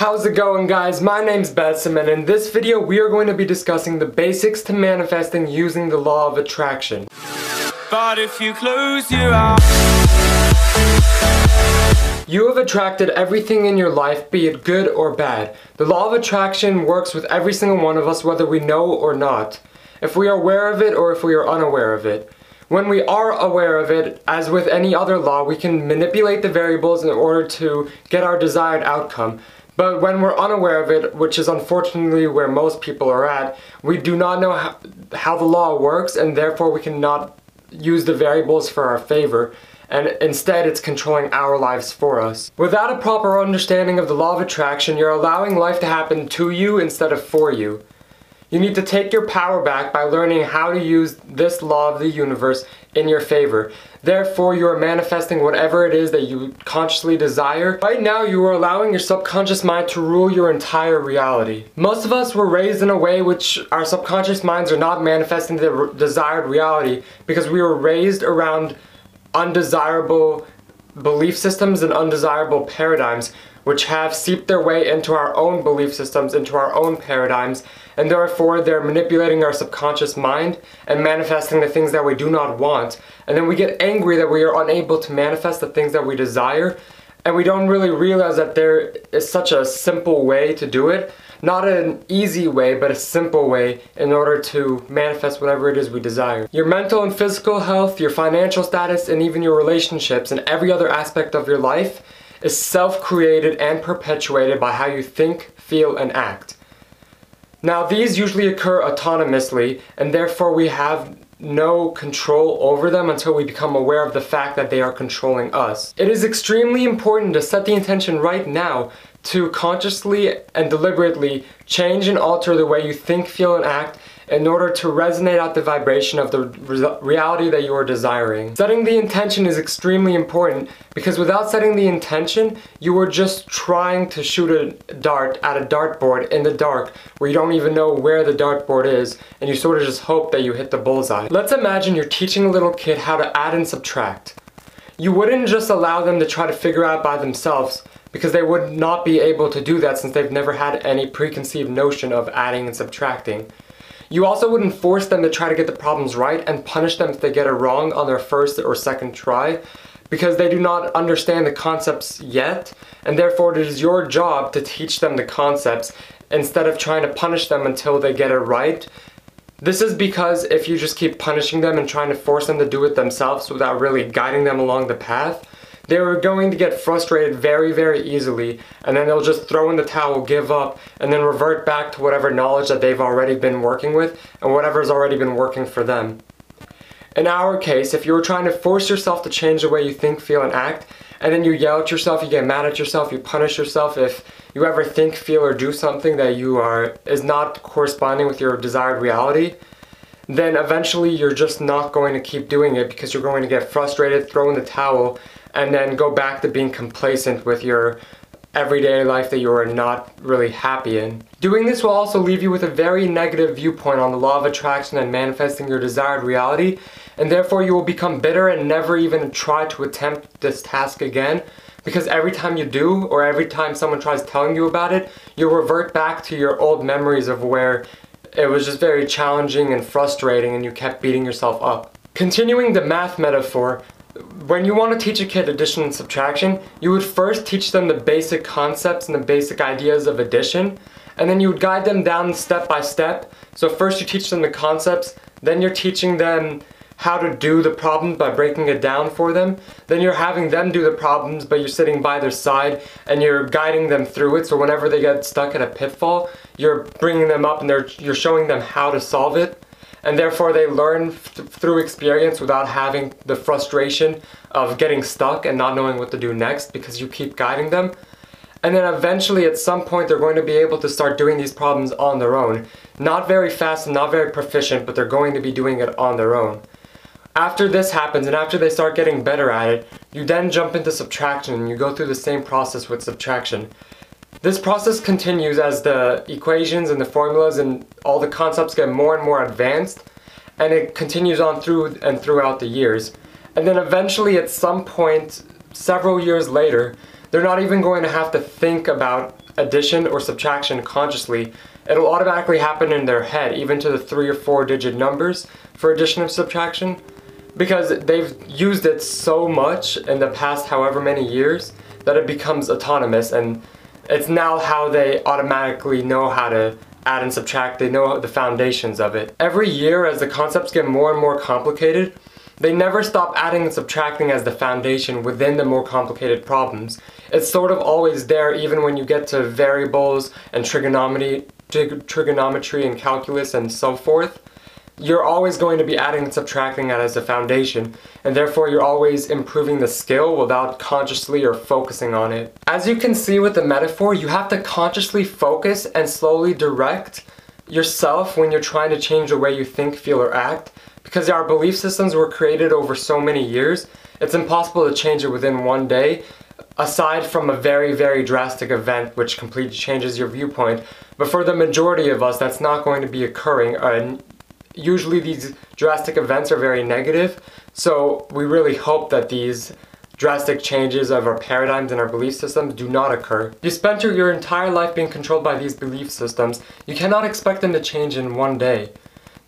How's it going guys? My name's Basim and in this video we are going to be discussing the basics to manifesting using the law of attraction. But if you close your eyes You have attracted everything in your life, be it good or bad. The law of attraction works with every single one of us whether we know or not. If we are aware of it or if we are unaware of it. When we are aware of it, as with any other law, we can manipulate the variables in order to get our desired outcome. But when we're unaware of it, which is unfortunately where most people are at, we do not know how, how the law works and therefore we cannot use the variables for our favor and instead it's controlling our lives for us. Without a proper understanding of the law of attraction, you're allowing life to happen to you instead of for you. You need to take your power back by learning how to use this law of the universe in your favor. Therefore, you are manifesting whatever it is that you consciously desire. Right now, you are allowing your subconscious mind to rule your entire reality. Most of us were raised in a way which our subconscious minds are not manifesting the desired reality because we were raised around undesirable belief systems and undesirable paradigms which have seeped their way into our own belief systems, into our own paradigms, and therefore they're manipulating our subconscious mind and manifesting the things that we do not want. And then we get angry that we are unable to manifest the things that we desire, and we don't really realize that there is such a simple way to do it. Not an easy way, but a simple way in order to manifest whatever it is we desire. Your mental and physical health, your financial status, and even your relationships and every other aspect of your life is self-created and perpetuated by how you think, feel, and act. Now these usually occur autonomously and therefore we have no control over them until we become aware of the fact that they are controlling us. It is extremely important to set the intention right now to consciously and deliberately change and alter the way you think, feel, and act in order to resonate out the vibration of the re reality that you are desiring. Setting the intention is extremely important because without setting the intention, you are just trying to shoot a dart at a dartboard in the dark where you don't even know where the dartboard is and you sort of just hope that you hit the bullseye. Let's imagine you're teaching a little kid how to add and subtract. You wouldn't just allow them to try to figure out by themselves because they would not be able to do that since they've never had any preconceived notion of adding and subtracting. You also wouldn't force them to try to get the problems right and punish them if they get it wrong on their first or second try because they do not understand the concepts yet and therefore it is your job to teach them the concepts instead of trying to punish them until they get it right. This is because if you just keep punishing them and trying to force them to do it themselves without really guiding them along the path, they are going to get frustrated very, very easily, and then they'll just throw in the towel, give up, and then revert back to whatever knowledge that they've already been working with and whatever's already been working for them. In our case, if you're trying to force yourself to change the way you think, feel, and act, and then you yell at yourself, you get mad at yourself, you punish yourself if you ever think, feel, or do something that you are is not corresponding with your desired reality, then eventually you're just not going to keep doing it because you're going to get frustrated, throw in the towel, and then go back to being complacent with your everyday life that you are not really happy in. Doing this will also leave you with a very negative viewpoint on the law of attraction and manifesting your desired reality, and therefore you will become bitter and never even try to attempt this task again. Because every time you do, or every time someone tries telling you about it, you'll revert back to your old memories of where it was just very challenging and frustrating and you kept beating yourself up. Continuing the math metaphor, when you want to teach a kid addition and subtraction, you would first teach them the basic concepts and the basic ideas of addition, and then you would guide them down step by step. So first you teach them the concepts, then you're teaching them how to do the problems by breaking it down for them. Then you're having them do the problems, but you're sitting by their side and you're guiding them through it. So whenever they get stuck in a pitfall, you're bringing them up and you're showing them how to solve it and therefore they learn through experience without having the frustration of getting stuck and not knowing what to do next because you keep guiding them. And then eventually at some point they're going to be able to start doing these problems on their own. Not very fast and not very proficient, but they're going to be doing it on their own. After this happens and after they start getting better at it, you then jump into subtraction and you go through the same process with subtraction. This process continues as the equations and the formulas and all the concepts get more and more advanced and it continues on through and throughout the years. And then eventually at some point, several years later, they're not even going to have to think about addition or subtraction consciously, it'll automatically happen in their head, even to the three or four digit numbers for addition or subtraction, because they've used it so much in the past however many years that it becomes autonomous and it's now how they automatically know how to add and subtract, they know the foundations of it. Every year as the concepts get more and more complicated, they never stop adding and subtracting as the foundation within the more complicated problems. It's sort of always there even when you get to variables and trigonometry, trigonometry and calculus and so forth you're always going to be adding and subtracting that as a foundation, and therefore you're always improving the skill without consciously or focusing on it. As you can see with the metaphor, you have to consciously focus and slowly direct yourself when you're trying to change the way you think, feel, or act, because our belief systems were created over so many years, it's impossible to change it within one day, aside from a very, very drastic event which completely changes your viewpoint. But for the majority of us, that's not going to be occurring. Uh, usually these drastic events are very negative, so we really hope that these drastic changes of our paradigms and our belief systems do not occur. You spent your entire life being controlled by these belief systems. You cannot expect them to change in one day.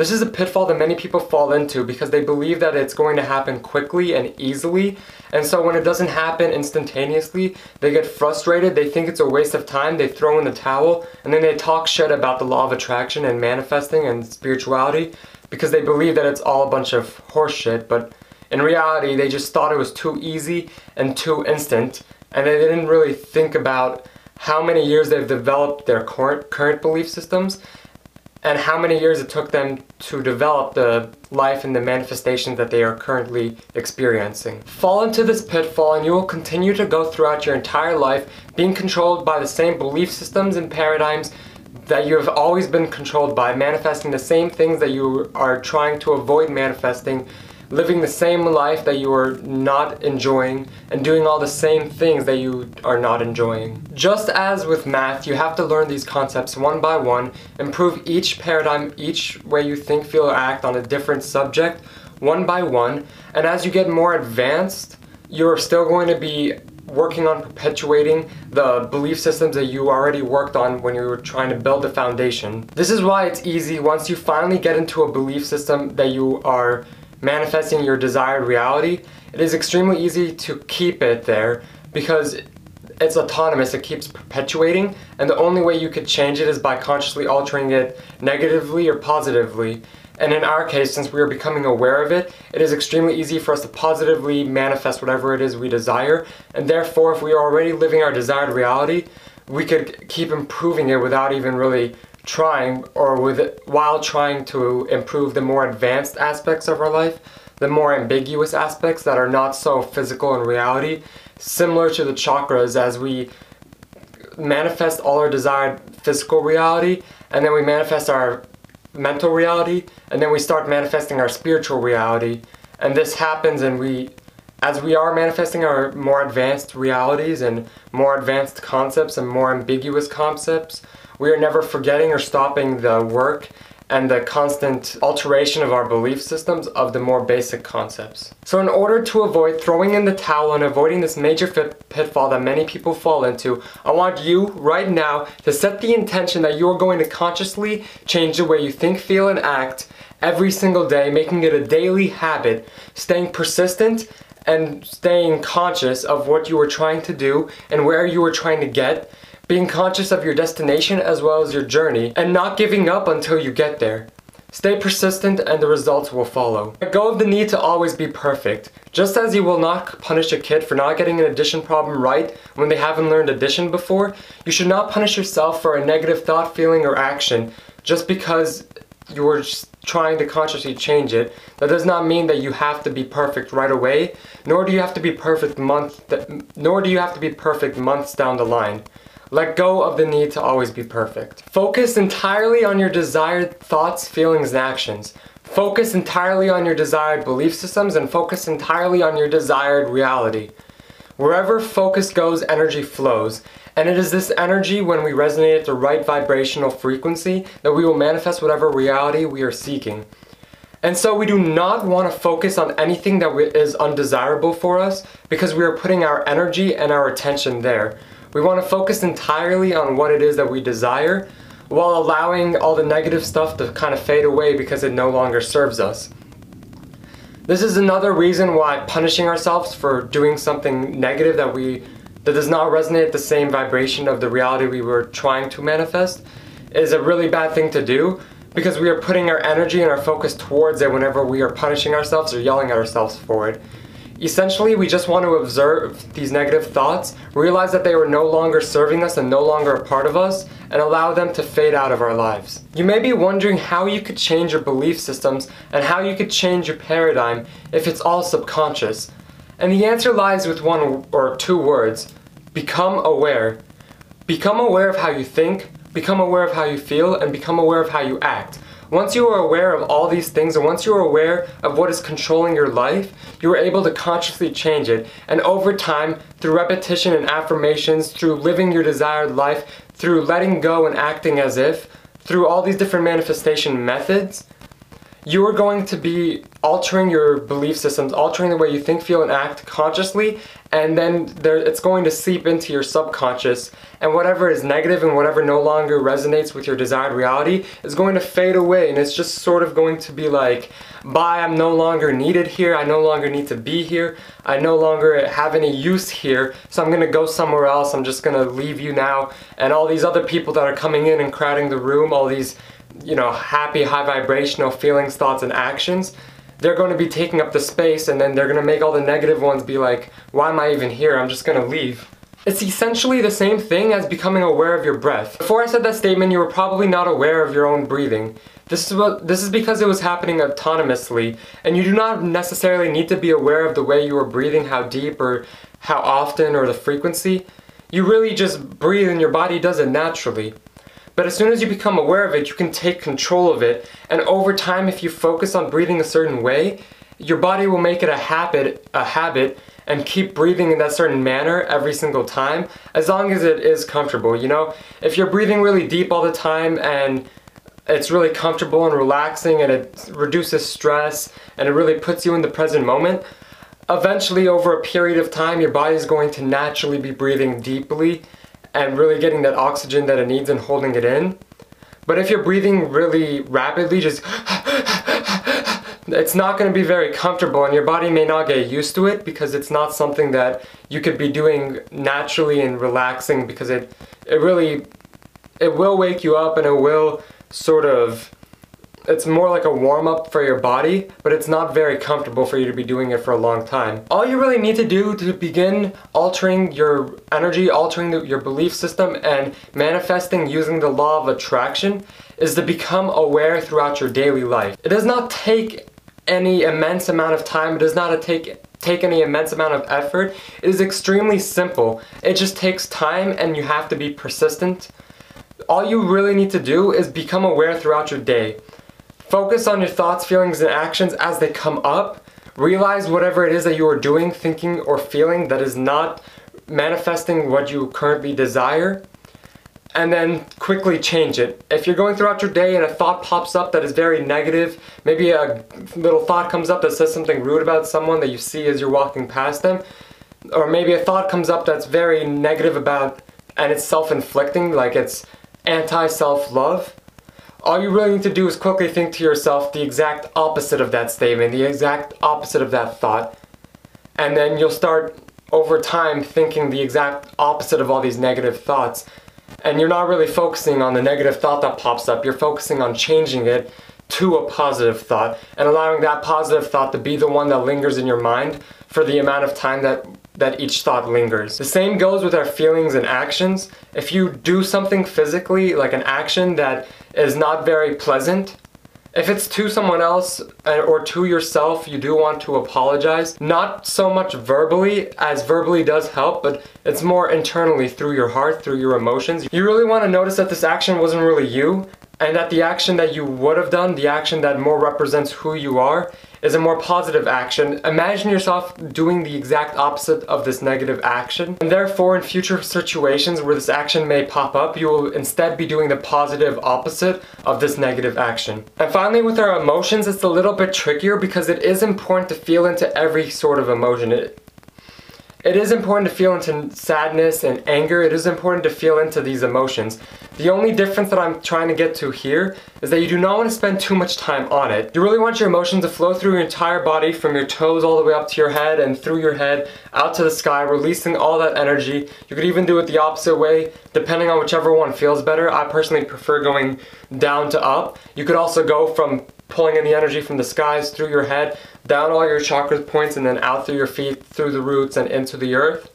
This is a pitfall that many people fall into because they believe that it's going to happen quickly and easily, and so when it doesn't happen instantaneously, they get frustrated, they think it's a waste of time, they throw in the towel, and then they talk shit about the law of attraction and manifesting and spirituality because they believe that it's all a bunch of horseshit, but in reality, they just thought it was too easy and too instant, and they didn't really think about how many years they've developed their current, belief systems and how many years it took them to develop the life and the manifestation that they are currently experiencing. Fall into this pitfall and you will continue to go throughout your entire life being controlled by the same belief systems and paradigms that you have always been controlled by, manifesting the same things that you are trying to avoid manifesting living the same life that you are not enjoying and doing all the same things that you are not enjoying. Just as with math, you have to learn these concepts one by one, improve each paradigm, each way you think, feel, or act on a different subject one by one, and as you get more advanced, you're still going to be working on perpetuating the belief systems that you already worked on when you were trying to build the foundation. This is why it's easy once you finally get into a belief system that you are manifesting your desired reality, it is extremely easy to keep it there because it's autonomous, it keeps perpetuating, and the only way you could change it is by consciously altering it negatively or positively. And in our case, since we are becoming aware of it, it is extremely easy for us to positively manifest whatever it is we desire, and therefore, if we are already living our desired reality, we could keep improving it without even really trying or with while trying to improve the more advanced aspects of our life, the more ambiguous aspects that are not so physical in reality, similar to the chakras as we manifest all our desired physical reality and then we manifest our mental reality and then we start manifesting our spiritual reality. And this happens and we as we are manifesting our more advanced realities and more advanced concepts and more ambiguous concepts we are never forgetting or stopping the work and the constant alteration of our belief systems of the more basic concepts. So in order to avoid throwing in the towel and avoiding this major pitfall that many people fall into, I want you right now to set the intention that you are going to consciously change the way you think, feel, and act every single day, making it a daily habit, staying persistent and staying conscious of what you are trying to do and where you are trying to get being conscious of your destination as well as your journey, and not giving up until you get there. Stay persistent and the results will follow. Let go of the need to always be perfect. Just as you will not punish a kid for not getting an addition problem right when they haven't learned addition before, you should not punish yourself for a negative thought, feeling, or action just because you were trying to consciously change it. That does not mean that you have to be perfect right away, nor do you have to be perfect month nor do you have to be perfect months down the line. Let go of the need to always be perfect. Focus entirely on your desired thoughts, feelings, and actions. Focus entirely on your desired belief systems and focus entirely on your desired reality. Wherever focus goes, energy flows. And it is this energy, when we resonate at the right vibrational frequency, that we will manifest whatever reality we are seeking. And so we do not want to focus on anything that is undesirable for us because we are putting our energy and our attention there. We want to focus entirely on what it is that we desire while allowing all the negative stuff to kind of fade away because it no longer serves us. This is another reason why punishing ourselves for doing something negative that we that does not resonate at the same vibration of the reality we were trying to manifest is a really bad thing to do because we are putting our energy and our focus towards it whenever we are punishing ourselves or yelling at ourselves for it. Essentially, we just want to observe these negative thoughts, realize that they are no longer serving us and no longer a part of us, and allow them to fade out of our lives. You may be wondering how you could change your belief systems and how you could change your paradigm if it's all subconscious. And the answer lies with one or two words become aware. Become aware of how you think, become aware of how you feel, and become aware of how you act. Once you are aware of all these things, and once you are aware of what is controlling your life, you are able to consciously change it. And over time, through repetition and affirmations, through living your desired life, through letting go and acting as if, through all these different manifestation methods, you are going to be altering your belief systems, altering the way you think, feel, and act consciously, and then there, it's going to seep into your subconscious, and whatever is negative and whatever no longer resonates with your desired reality is going to fade away, and it's just sort of going to be like, bye, I'm no longer needed here, I no longer need to be here, I no longer have any use here, so I'm gonna go somewhere else, I'm just gonna leave you now, and all these other people that are coming in and crowding the room, all these you know, happy, high vibrational feelings, thoughts, and actions, they're going to be taking up the space and then they're going to make all the negative ones be like, why am I even here? I'm just going to leave. It's essentially the same thing as becoming aware of your breath. Before I said that statement, you were probably not aware of your own breathing. This is, what, this is because it was happening autonomously, and you do not necessarily need to be aware of the way you are breathing, how deep or how often or the frequency. You really just breathe and your body does it naturally. But as soon as you become aware of it, you can take control of it. And over time, if you focus on breathing a certain way, your body will make it a habit, a habit, and keep breathing in that certain manner every single time, as long as it is comfortable, you know? If you're breathing really deep all the time and it's really comfortable and relaxing and it reduces stress and it really puts you in the present moment, eventually over a period of time your body is going to naturally be breathing deeply and really getting that oxygen that it needs and holding it in. But if you're breathing really rapidly, just it's not going to be very comfortable and your body may not get used to it because it's not something that you could be doing naturally and relaxing because it it really it will wake you up and it will sort of it's more like a warm up for your body, but it's not very comfortable for you to be doing it for a long time. All you really need to do to begin altering your energy, altering the, your belief system, and manifesting using the law of attraction is to become aware throughout your daily life. It does not take any immense amount of time, it does not take take any immense amount of effort. It is extremely simple. It just takes time and you have to be persistent. All you really need to do is become aware throughout your day. Focus on your thoughts, feelings, and actions as they come up. Realize whatever it is that you are doing, thinking, or feeling that is not manifesting what you currently desire. And then quickly change it. If you're going throughout your day and a thought pops up that is very negative, maybe a little thought comes up that says something rude about someone that you see as you're walking past them, or maybe a thought comes up that's very negative about and it's self-inflicting, like it's anti-self-love, all you really need to do is quickly think to yourself the exact opposite of that statement, the exact opposite of that thought, and then you'll start over time thinking the exact opposite of all these negative thoughts. And you're not really focusing on the negative thought that pops up, you're focusing on changing it to a positive thought and allowing that positive thought to be the one that lingers in your mind for the amount of time that that each thought lingers. The same goes with our feelings and actions. If you do something physically, like an action that is not very pleasant, if it's to someone else uh, or to yourself, you do want to apologize. Not so much verbally, as verbally does help, but it's more internally through your heart, through your emotions. You really want to notice that this action wasn't really you, and that the action that you would have done, the action that more represents who you are, is a more positive action. Imagine yourself doing the exact opposite of this negative action. And therefore, in future situations where this action may pop up, you will instead be doing the positive opposite of this negative action. And finally, with our emotions, it's a little bit trickier because it is important to feel into every sort of emotion. It, It is important to feel into sadness and anger. It is important to feel into these emotions. The only difference that I'm trying to get to here is that you do not want to spend too much time on it. You really want your emotions to flow through your entire body from your toes all the way up to your head and through your head out to the sky, releasing all that energy. You could even do it the opposite way, depending on whichever one feels better. I personally prefer going down to up. You could also go from pulling in the energy from the skies through your head, down all your chakra points, and then out through your feet, through the roots, and into the earth.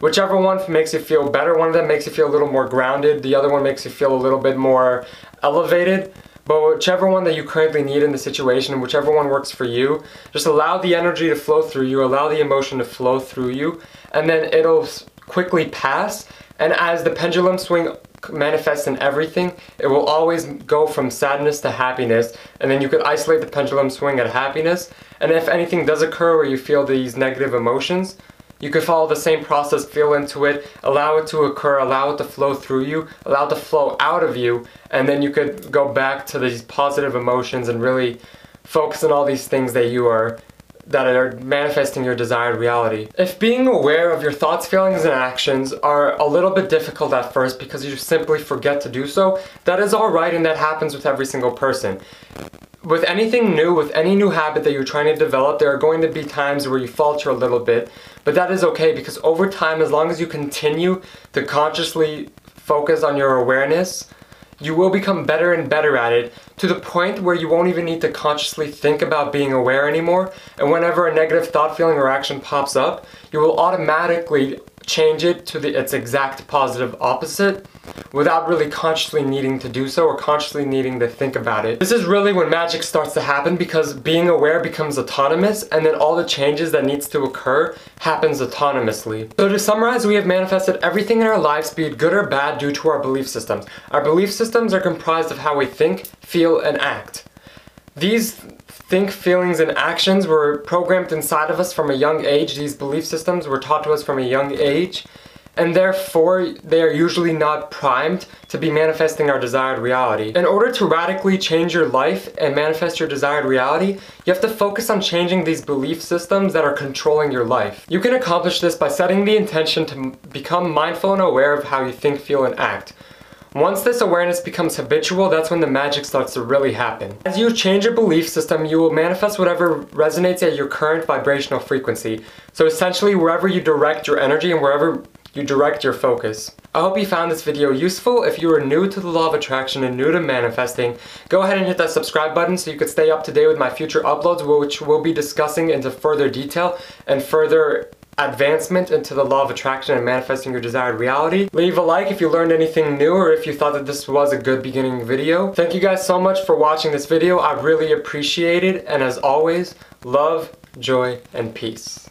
Whichever one makes you feel better, one of them makes you feel a little more grounded, the other one makes you feel a little bit more elevated. But whichever one that you currently need in the situation, whichever one works for you, just allow the energy to flow through you, allow the emotion to flow through you, and then it'll quickly pass. And as the pendulum swing manifests in everything, it will always go from sadness to happiness, and then you could isolate the pendulum swing at happiness. And if anything does occur where you feel these negative emotions, you could follow the same process, feel into it, allow it to occur, allow it to flow through you, allow it to flow out of you, and then you could go back to these positive emotions and really focus on all these things that you are that are manifesting your desired reality. If being aware of your thoughts, feelings, and actions are a little bit difficult at first because you simply forget to do so, that is alright and that happens with every single person. With anything new, with any new habit that you're trying to develop, there are going to be times where you falter a little bit, but that is okay because over time, as long as you continue to consciously focus on your awareness, you will become better and better at it to the point where you won't even need to consciously think about being aware anymore. And whenever a negative thought, feeling, or action pops up, you will automatically change it to the, its exact positive opposite without really consciously needing to do so or consciously needing to think about it. This is really when magic starts to happen because being aware becomes autonomous and then all the changes that needs to occur happens autonomously. So to summarize, we have manifested everything in our lives, be it good or bad, due to our belief systems. Our belief systems are comprised of how we think, feel, and act. These think, feelings, and actions were programmed inside of us from a young age. These belief systems were taught to us from a young age, and therefore they are usually not primed to be manifesting our desired reality. In order to radically change your life and manifest your desired reality, you have to focus on changing these belief systems that are controlling your life. You can accomplish this by setting the intention to become mindful and aware of how you think, feel, and act. Once this awareness becomes habitual, that's when the magic starts to really happen. As you change your belief system, you will manifest whatever resonates at your current vibrational frequency. So essentially, wherever you direct your energy and wherever you direct your focus. I hope you found this video useful. If you are new to the law of attraction and new to manifesting, go ahead and hit that subscribe button so you can stay up to date with my future uploads, which we'll be discussing into further detail and further advancement into the law of attraction and manifesting your desired reality. Leave a like if you learned anything new or if you thought that this was a good beginning video. Thank you guys so much for watching this video. I really appreciate it. And as always, love, joy, and peace.